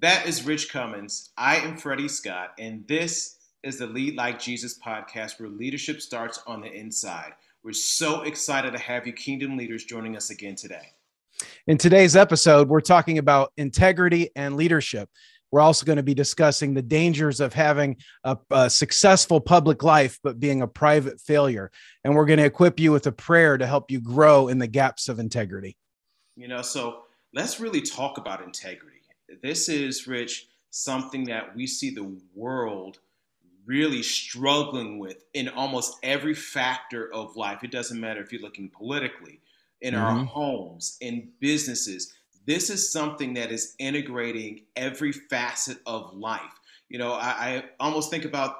That is Rich Cummins. I am Freddie Scott, and this is the Lead Like Jesus podcast where leadership starts on the inside. We're so excited to have you, Kingdom leaders, joining us again today. In today's episode, we're talking about integrity and leadership. We're also going to be discussing the dangers of having a, a, successful public life, but being a private failure. And we're going to equip you with a prayer to help you grow in the gaps of integrity. You know, so let's really talk about integrity. This is, Rich, something that we see the world really struggling with in almost every factor of life. It doesn't matter if you're looking politically, in mm-hmm. our homes, in businesses this is something that is integrating every facet of life. You know, I, I almost think about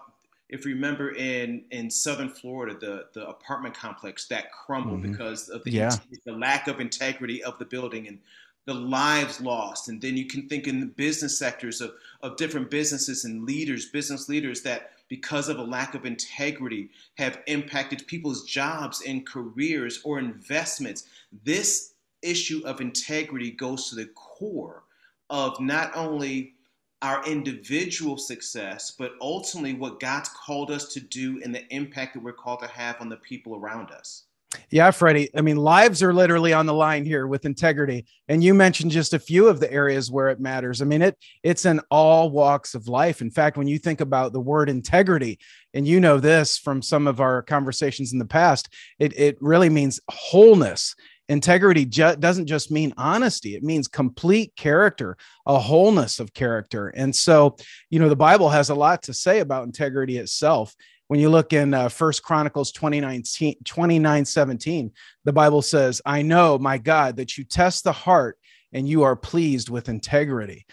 if you remember in in southern Florida, the the apartment complex that crumbled mm-hmm. because of the, yeah. the lack of integrity of the building and the lives lost. And then you can think in the business sectors of, of different businesses and leaders, business leaders that because of a lack of integrity have impacted people's jobs and careers or investments. This issue of integrity goes to the core of not only our individual success, but ultimately what God's called us to do and the impact that we're called to have on the people around us. Yeah, Freddie. I mean, lives are literally on the line here with integrity. And you mentioned just a few of the areas where it matters. I mean, it it's in all walks of life. In fact, when you think about the word integrity, and you know this from some of our conversations in the past, it, it really means wholeness integrity ju- doesn't just mean honesty it means complete character a wholeness of character and so you know the bible has a lot to say about integrity itself when you look in uh, first chronicles 29, 29 17 the bible says i know my god that you test the heart and you are pleased with integrity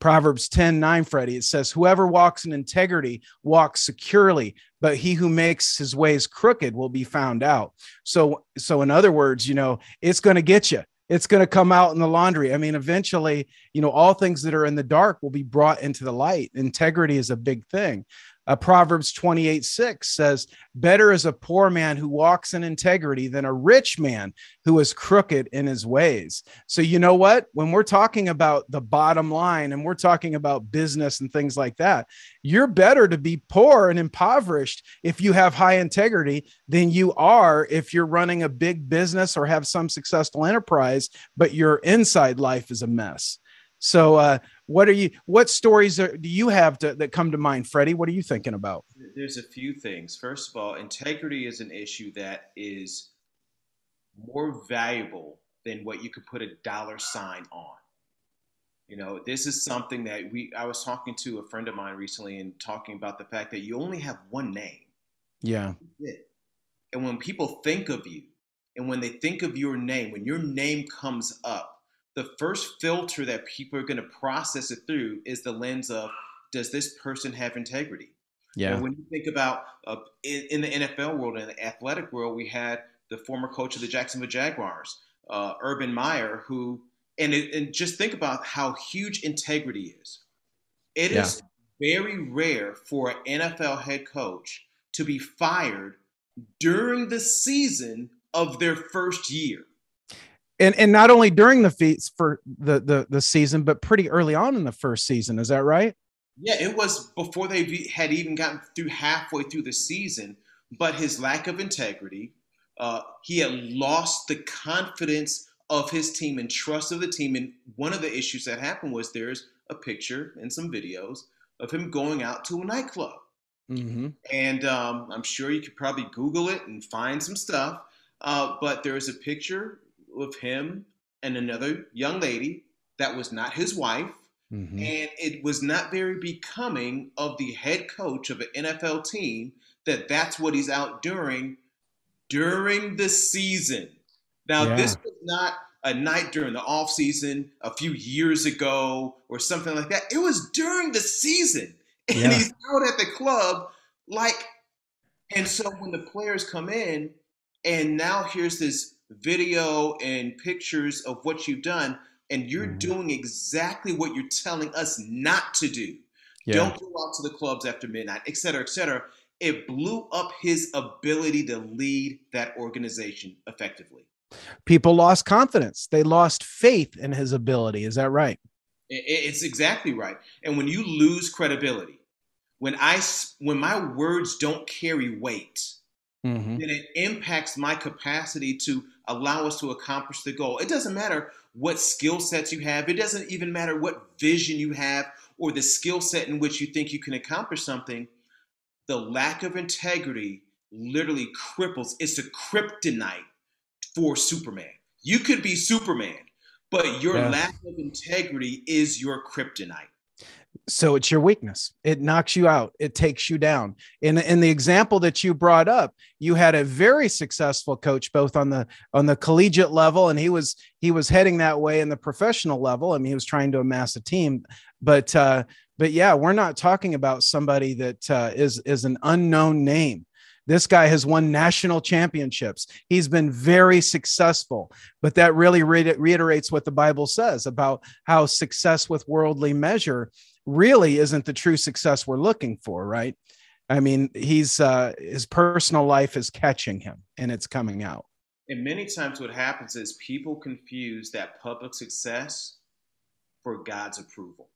Proverbs 10 9, Freddie, it says, Whoever walks in integrity walks securely, but he who makes his ways crooked will be found out. So, so in other words, you know, it's going to get you. It's going to come out in the laundry. I mean, eventually, you know, all things that are in the dark will be brought into the light. Integrity is a big thing. Uh, Proverbs 28 6 says, Better is a poor man who walks in integrity than a rich man who is crooked in his ways. So, you know what? When we're talking about the bottom line and we're talking about business and things like that, you're better to be poor and impoverished if you have high integrity than you are if you're running a big business or have some successful enterprise, but your inside life is a mess. So, uh, what are you? What stories are, do you have to, that come to mind, Freddie? What are you thinking about? There's a few things. First of all, integrity is an issue that is more valuable than what you could put a dollar sign on. You know, this is something that we. I was talking to a friend of mine recently and talking about the fact that you only have one name. Yeah. And when people think of you, and when they think of your name, when your name comes up the first filter that people are going to process it through is the lens of does this person have integrity? Yeah. And when you think about uh, in, in, the NFL world and the athletic world, we had the former coach of the Jacksonville Jaguars, uh, Urban Meyer, who and, it, and just think about how huge integrity is. It yeah. is very rare for an NFL head coach to be fired during the season of their first year and and not only during the feats for the, the the season, but pretty early on in the first season. Is that right? Yeah, it was before they had even gotten through halfway through the season. But his lack of integrity, uh, he had lost the confidence of his team and trust of the team. And one of the issues that happened was there's a picture and some videos of him going out to a nightclub. Mm-hmm. And um, I'm sure you could probably Google it and find some stuff. Uh, but there is a picture with him and another young lady that was not his wife. Mm-hmm. And it was not very becoming of the head coach of an NFL team that that's what he's out doing during the season. Now, yeah. this was not a night during the off season a few years ago or something like that. It was during the season. And yeah. he's out at the club like and so when the players come in and now here's this video and pictures of what you've done, and you're mm-hmm. doing exactly what you're telling us not to do. Yeah. Don't go out to the clubs after midnight, et cetera, et cetera. It blew up his ability to lead that organization effectively. People lost confidence. They lost faith in his ability. Is that right? It's exactly right. And when you lose credibility, when I when my words don't carry weight, mm-hmm. then it impacts my capacity to allow us to accomplish the goal. It doesn't matter what skill sets you have. It doesn't even matter what vision you have or the skill set in which you think you can accomplish something. The lack of integrity literally cripples. It's a kryptonite for Superman. You could be Superman, but your yeah. lack of integrity is your kryptonite so it's your weakness. It knocks you out. It takes you down. In in the example that you brought up you had a very successful coach both on the on the collegiate level and he was he was heading that way in the professional level. I mean he was trying to amass a team. But uh but yeah we're not talking about somebody that uh, is is an unknown name. This guy has won national championships. He's been very successful, but that really re- reiterates what the Bible says about how success with worldly measure really isn't the true success we're looking for, right? I mean, he's uh, his personal life is catching him and it's coming out. And many times, what happens is people confuse that public success for God's approval.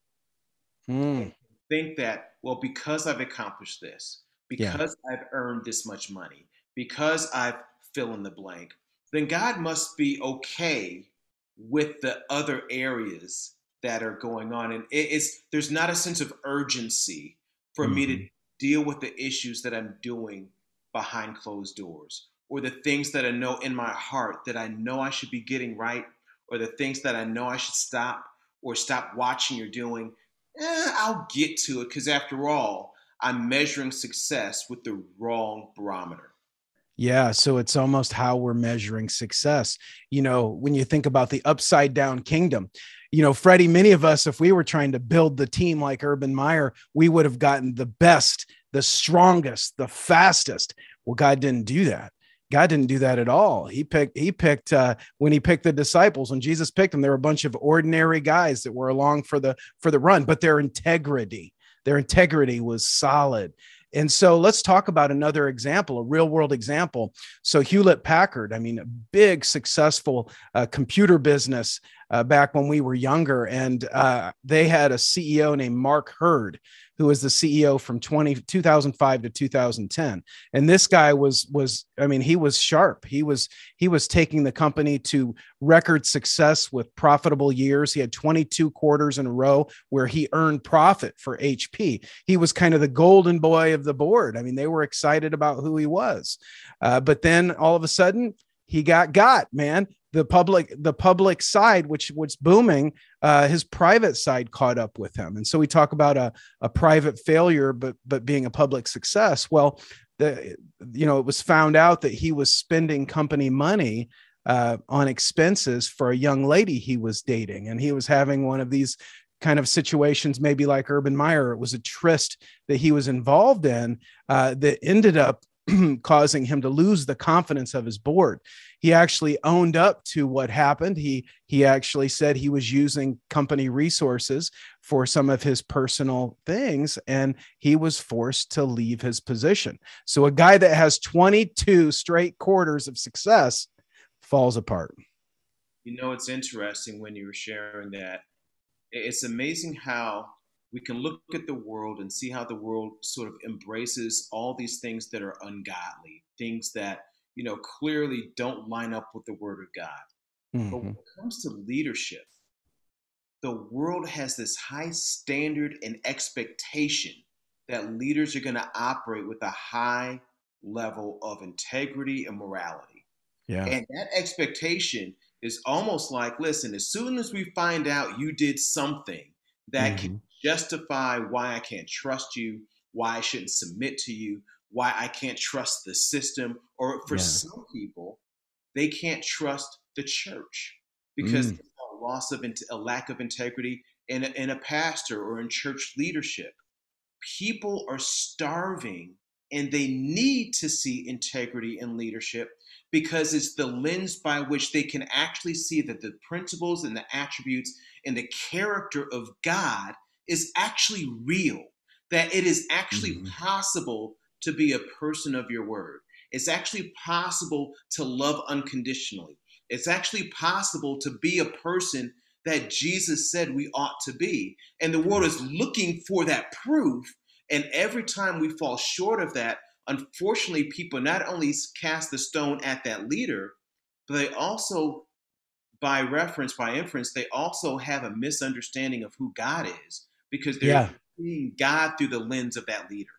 Mm. Think that, well, because I've accomplished this, because yeah. I've earned this much money, because I've fill in the blank, then God must be okay with the other areas that are going on. And it's there's not a sense of urgency for mm-hmm. me to mm-hmm. deal with the issues that I'm doing behind closed doors or the things that I know in my heart that I know I should be getting right or the things that I know I should stop or stop watching or doing. Eh, I'll get to it because after all, I'm measuring success with the wrong barometer. Yeah, so it's almost how we're measuring success. You know, when you think about the upside down kingdom, you know, Freddie, many of us, if we were trying to build the team like Urban Meyer, we would have gotten the best, the strongest, the fastest. Well, God didn't do that. God didn't do that at all. He picked, he picked, uh, when he picked the disciples, when Jesus picked them, there were a bunch of ordinary guys that were along for the, for the run, but their integrity, their integrity was solid. And so let's talk about another example, a real world example. So Hewlett Packard, I mean, a big successful uh, computer business uh, back when we were younger. And uh, they had a CEO named Mark Hurd, who was the CEO from 20, 2005 to 2010. And this guy was was I mean he was sharp. He was he was taking the company to record success with profitable years. He had 22 quarters in a row where he earned profit for HP. He was kind of the golden boy of the board. I mean they were excited about who he was. Uh, but then all of a sudden he got got man the public the public side which was booming uh, his private side caught up with him. And so we talk about a, a private failure but but being a public success. Well the you know it was found out that he was spending company money uh, on expenses for a young lady he was dating. And he was having one of these kind of situations maybe like urban meyer it was a tryst that he was involved in uh, that ended up causing him to lose the confidence of his board. He actually owned up to what happened. He he actually said he was using company resources for some of his personal things and he was forced to leave his position. So a guy that has 22 straight quarters of success falls apart. You know it's interesting when you were sharing that. It's amazing how we can look at the world and see how the world sort of embraces all these things that are ungodly, things that, you know, clearly don't line up with the word of God. Mm-hmm. But when it comes to leadership, the world has this high standard and expectation that leaders are going to operate with a high level of integrity and morality. Yeah. And that expectation is almost like listen, as soon as we find out you did something that mm-hmm. can justify why I can't trust you, why I shouldn't submit to you, why I can't trust the system, or for yeah. some people, they can't trust the church because mm. a loss of a lack of integrity in a, in a pastor or in church leadership. People are starving and they need to see integrity in leadership because it's the lens by which they can actually see that the principles and the attributes and the character of God is actually real, that it is actually mm-hmm. possible to be a person of your word. It's actually possible to love unconditionally. It's actually possible to be a person that Jesus said we ought to be. And the world is looking for that proof. And every time we fall short of that, unfortunately, people not only cast the stone at that leader, but they also, by reference, by inference, they also have a misunderstanding of who God is because they're yeah. seeing God through the lens of that leader.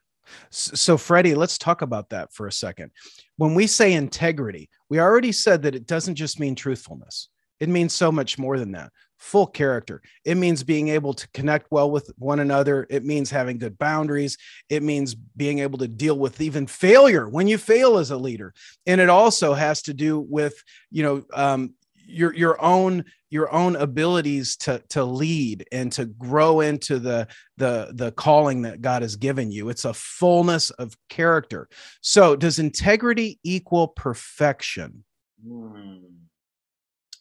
So, Freddie, let's talk about that for a second. When we say integrity, we already said that it doesn't just mean truthfulness, it means so much more than that. Full character. It means being able to connect well with one another. It means having good boundaries. It means being able to deal with even failure when you fail as a leader. And it also has to do with, you know, um, your your own your own abilities to to lead and to grow into the the the calling that God has given you. It's a fullness of character. So, does integrity equal perfection? Hmm.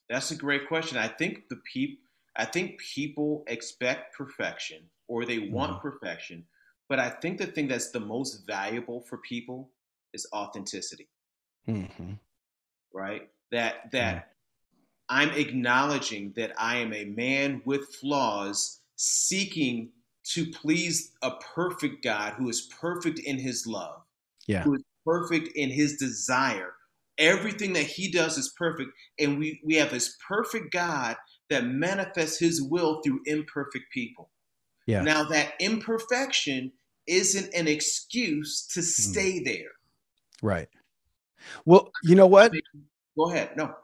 That's a great question. I think the people I think people expect perfection or they want mm-hmm. perfection, but I think the thing that's the most valuable for people is authenticity. Mm-hmm. Right? That that I'm acknowledging that I am a man with flaws seeking to please a perfect God who is perfect in his love, yeah. who is perfect in his desire. Everything that he does is perfect. And we, we have this perfect God that manifests his will through imperfect people. Yeah. Now, that imperfection isn't an excuse to hmm. stay mm. there. Right. Well, you know what? Go ahead. No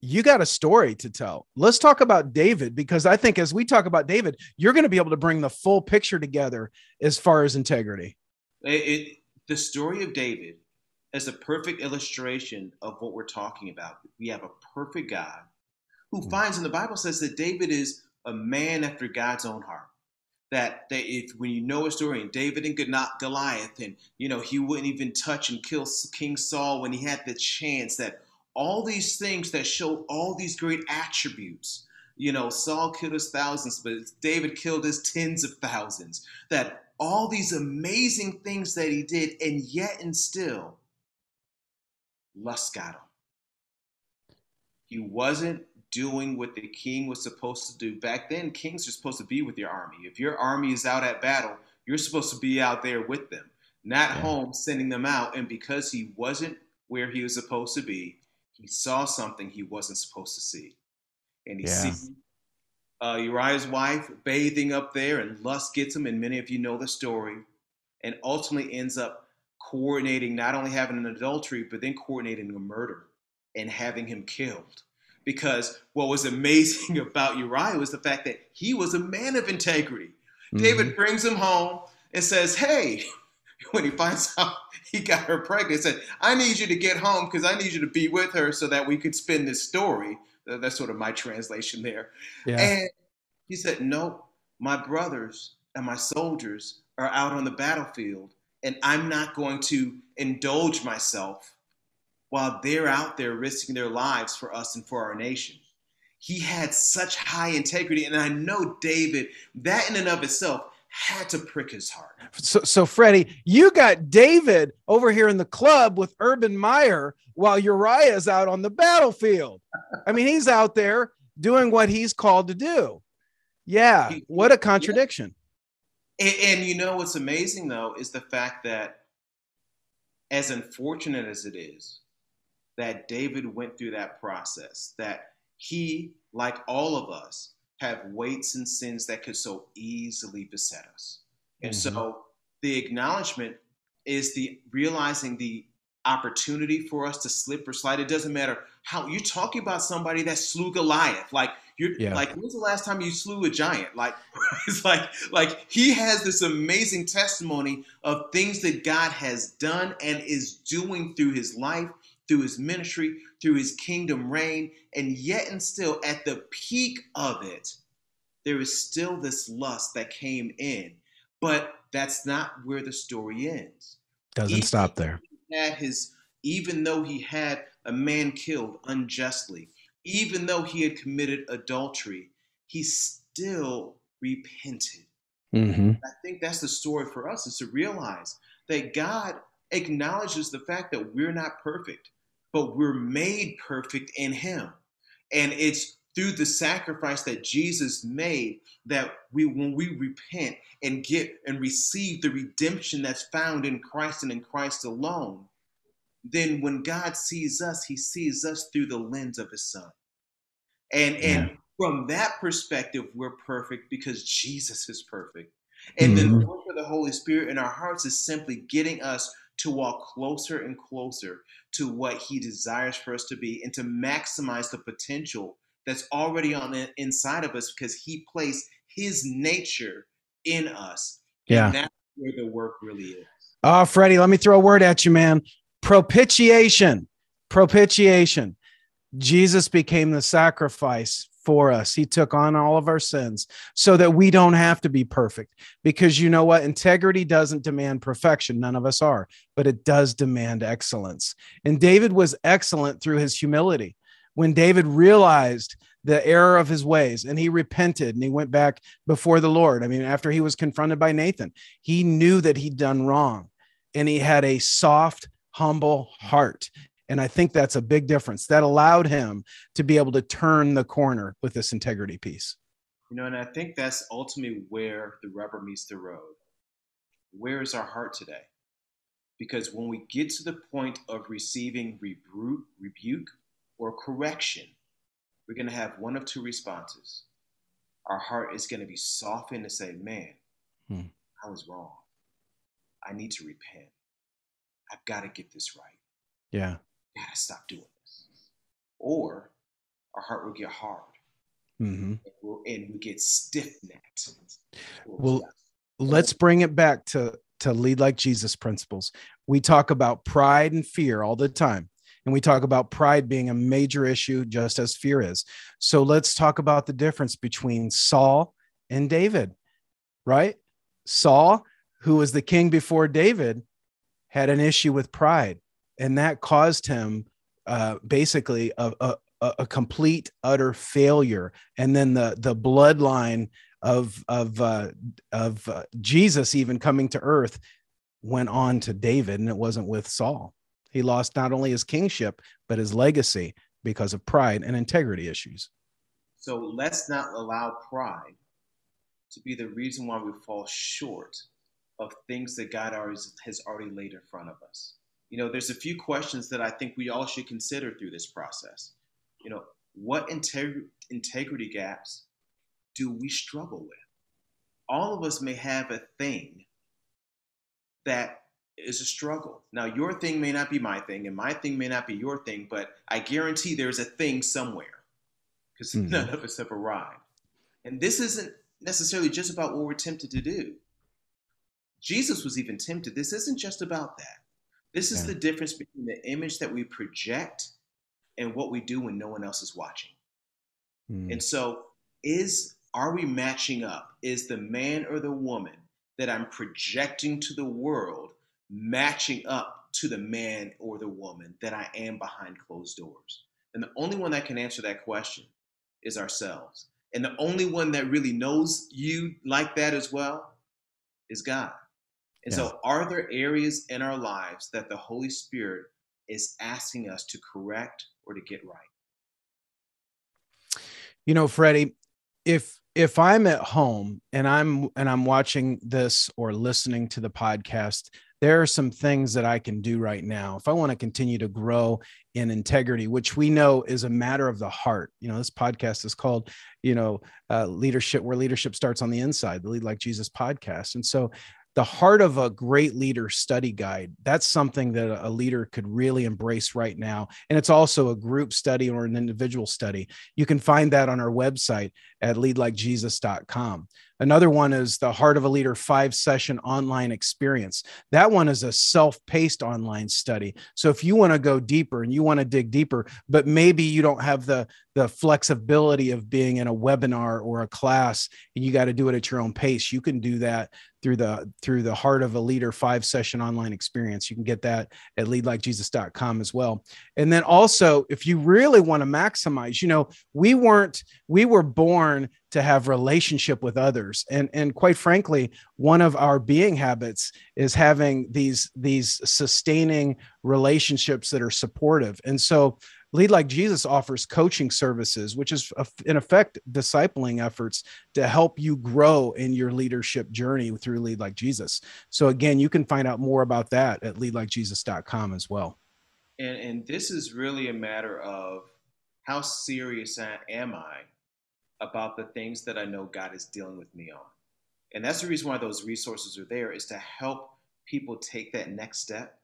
you got a story to tell. Let's talk about David because I think as we talk about David, you're going to be able to bring the full picture together as far as integrity. It, it, the story of David is a perfect illustration of what we're talking about. We have a perfect God who mm-hmm. finds in the Bible says that David is a man after God's own heart. That, that if when you know a story and David and Goliath and you know he wouldn't even touch and kill King Saul when he had the chance that all these things that show all these great attributes. You know, Saul killed his thousands, but David killed his tens of thousands. That all these amazing things that he did, and yet and still, lust got him. He wasn't doing what the king was supposed to do. Back then, kings are supposed to be with your army. If your army is out at battle, you're supposed to be out there with them, not yeah. home sending them out. And because he wasn't where he was supposed to be, he saw something he wasn't supposed to see. And he yeah. sees uh, Uriah's wife bathing up there, and lust gets him, and many of you know the story, and ultimately ends up coordinating not only having an adultery, but then coordinating a murder and having him killed. Because what was amazing about Uriah was the fact that he was a man of integrity. Mm-hmm. David brings him home and says, Hey, when he finds out he got her pregnant, said, I need you to get home because I need you to be with her so that we could spin this story. That's sort of my translation there. Yeah. And he said, No, my brothers and my soldiers are out on the battlefield, and I'm not going to indulge myself while they're out there risking their lives for us and for our nation. He had such high integrity, and I know David, that in and of itself, had to prick his heart. So, so Freddie, you got David over here in the club with Urban Meyer while Uriah is out on the battlefield. I mean, he's out there doing what he's called to do. Yeah, what a contradiction. Yeah. And, and you know what's amazing though is the fact that, as unfortunate as it is, that David went through that process, that he, like all of us, have weights and sins that could so easily beset us. And mm-hmm. so the acknowledgement is the realizing the opportunity for us to slip or slide. It doesn't matter how you're talking about somebody that slew Goliath. Like you're yeah. like, when's the last time you slew a giant? Like it's like like he has this amazing testimony of things that God has done and is doing through his life, through his ministry, through his kingdom reign, and yet and still at the peak of it, there is still this lust that came in. But that's not where the story ends. Doesn't even stop there. Had his, even though he had a man killed unjustly, even though he had committed adultery, he still repented. Mm-hmm. I think that's the story for us is to realize that God acknowledges the fact that we're not perfect but we're made perfect in Him. And it's through the sacrifice that Jesus made that we when we repent and get and receive the redemption that's found in Christ and in Christ alone, then when God sees us, he sees us through the lens of his son. And yeah. and from that perspective, we're perfect because Jesus is perfect. And mm-hmm. the work of the Holy Spirit in our hearts is simply getting us to walk closer and closer to what he desires for us to be and to maximize the potential that's already on the inside of us because he placed his nature in us. Yeah. And that's where the work really is. Oh, Freddie, let me throw a word at you, man. Propitiation. Propitiation. Jesus became the sacrifice for us. He took on all of our sins so that we don't have to be perfect. Because you know what? Integrity doesn't demand perfection. None of us are, but it does demand excellence. And David was excellent through his humility. When David realized the error of his ways and he repented and he went back before the Lord. I mean, after he was confronted by Nathan, he knew that he'd done wrong and he had a soft, humble heart. And I think that's a big difference. That allowed him to be able to turn the corner with this integrity piece. You know, and I think that's ultimately where the rubber meets the road. Where is our heart today? Because when we get to the point of receiving rebuke, rebuke or correction, we're going to have one of two responses. Our heart is going to be softened to say, man, hmm. I was wrong. I need to repent. I've got to get this right. Yeah gotta stop doing this. Or our heart will get hard. Mm-hmm. And, we'll, and we get stiff necked. Well, let's bring it back to, to lead like Jesus principles. We talk about pride and fear all the time. And we talk about pride being a major issue, just as fear is. So let's talk about the difference between Saul and David, right? Saul, who was the king before David, had an issue with pride and that caused him uh, basically a, a, a, complete utter failure. And then the the bloodline of of uh, of uh, Jesus even coming to earth went on to David and it wasn't with Saul. He lost not only his kingship but his legacy because of pride and integrity issues. So let's not allow pride to be the reason why we fall short of things that God has already laid in front of us you know, there's a few questions that I think we all should consider through this process. You know, what integ- integrity gaps do we struggle with? All of us may have a thing that is a struggle. Now, your thing may not be my thing, and my thing may not be your thing, but I guarantee there's a thing somewhere because mm-hmm. none of us have arrived. And this isn't necessarily just about what we're tempted to do. Jesus was even tempted. This isn't just about that. This is yeah. the difference between the image that we project and what we do when no one else is watching. Mm. And so, is are we matching up? Is the man or the woman that I'm projecting to the world matching up to the man or the woman that I am behind closed doors? And the only one that can answer that question is ourselves. And the only one that really knows you like that as well is God. And yeah. so, are there areas in our lives that the Holy Spirit is asking us to correct or to get right? You know, Freddie, if if I'm at home and I'm and I'm watching this or listening to the podcast, there are some things that I can do right now if I want to continue to grow in integrity, which we know is a matter of the heart. You know, this podcast is called, you know, uh, leadership, where leadership starts on the inside, the Lead Like Jesus podcast. And so the heart of a great leader study guide. That's something that a leader could really embrace right now. And it's also a group study or an individual study. You can find that on our website at leadlikejesus.com Another one is the Heart of a Leader five session online experience. That one is a self paced online study. So if you want to go deeper and you want to dig deeper, but maybe you don't have the, the flexibility of being in a webinar or a class and you got to do it at your own pace, you can do that through the through the heart of a leader five session online experience you can get that at leadlikejesus.com as well and then also if you really want to maximize you know we weren't we were born to have relationship with others and and quite frankly one of our being habits is having these these sustaining relationships that are supportive and so Lead Like Jesus offers coaching services, which is uh, in effect discipling efforts to help you grow in your leadership journey through Lead Like Jesus. So again, you can find out more about that at leadlikejesus.com as well. And, and this is really a matter of how serious am I about the things that I know God is dealing with me on. And that's the reason why those resources are there is to help people take that next step.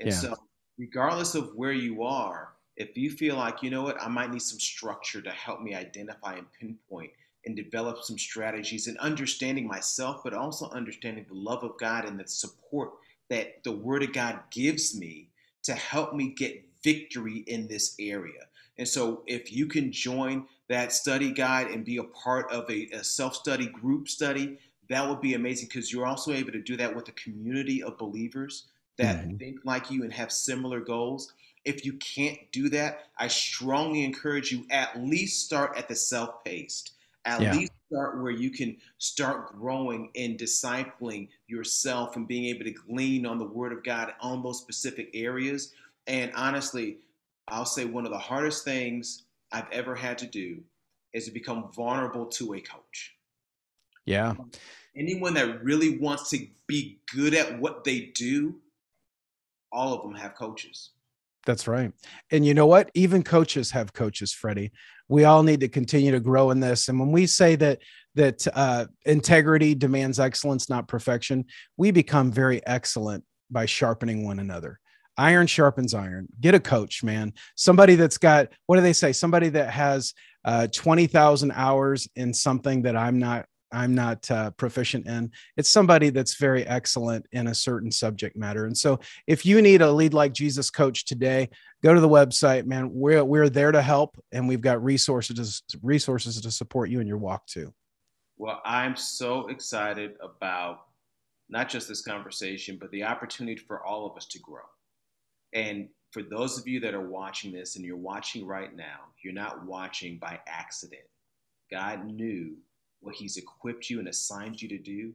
And yeah. so, regardless of where you are, if you feel like, you know what, I might need some structure to help me identify and pinpoint and develop some strategies and understanding myself, but also understanding the love of God and the support that the Word of God gives me to help me get victory in this area. And so, if you can join that study guide and be a part of a, a self study group study, that would be amazing because you're also able to do that with a community of believers that mm-hmm. think like you and have similar goals. If you can't do that, I strongly encourage you at least start at the self paced. At yeah. least start where you can start growing and discipling yourself and being able to glean on the word of God on those specific areas. And honestly, I'll say one of the hardest things I've ever had to do is to become vulnerable to a coach. Yeah. Anyone that really wants to be good at what they do, all of them have coaches. That's right. And you know what? Even coaches have coaches, Freddie. We all need to continue to grow in this. And when we say that that uh, integrity demands excellence, not perfection, we become very excellent by sharpening one another. Iron sharpens iron. Get a coach, man. Somebody that's got what do they say? Somebody that has uh, twenty thousand hours in something that I'm not I'm not uh, proficient in. It's somebody that's very excellent in a certain subject matter. And so, if you need a lead like Jesus coach today, go to the website, man. We're we're there to help, and we've got resources resources to support you in your walk too. Well, I'm so excited about not just this conversation, but the opportunity for all of us to grow. And for those of you that are watching this, and you're watching right now, you're not watching by accident. God knew what He's equipped you and assigned you to do,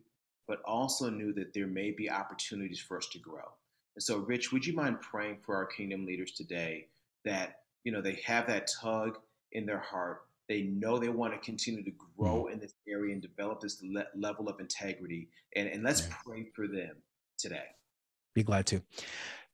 but also knew that there may be opportunities for us to grow. And so, Rich, would you mind praying for our kingdom leaders today that you know they have that tug in their heart? They know they want to continue to grow mm-hmm. in this area and develop this le- level of integrity. And, and let's pray for them today. Be glad to.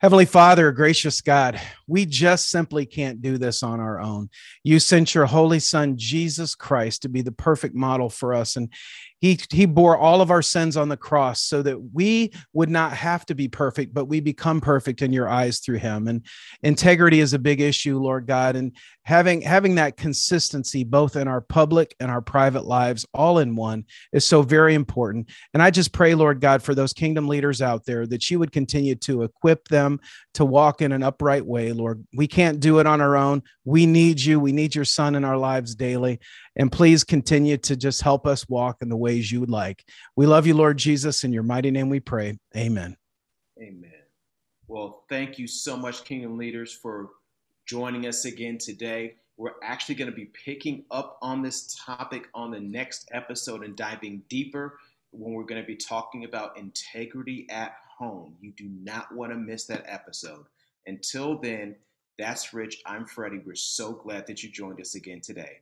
Heavenly Father, gracious God, we just simply can't do this on our own. You sent your Holy Son, Jesus Christ, to be the perfect model for us. And he, he bore all of our sins on the cross so that we would not have to be perfect, but we become perfect in your eyes through him. And integrity is a big issue, Lord God. And having having that consistency both in our public and our private lives all in one is so very important. And I just pray, Lord God, for those kingdom leaders out there that you would continue to equip them to walk in an upright way, Lord. We can't do it on our own. We need you. We need your son in our lives daily. And please continue to just help us walk in the ways you would like. We love you, Lord Jesus. In your mighty name we pray. Amen. Amen. Well, thank you so much, Kingdom leaders, for joining us again today. We're actually going to be picking up on this topic on the next episode and diving deeper when we're going to be talking about integrity at home. You do not want to miss that episode. Until then, that's Rich. I'm Freddie. We're so glad that you joined us again today.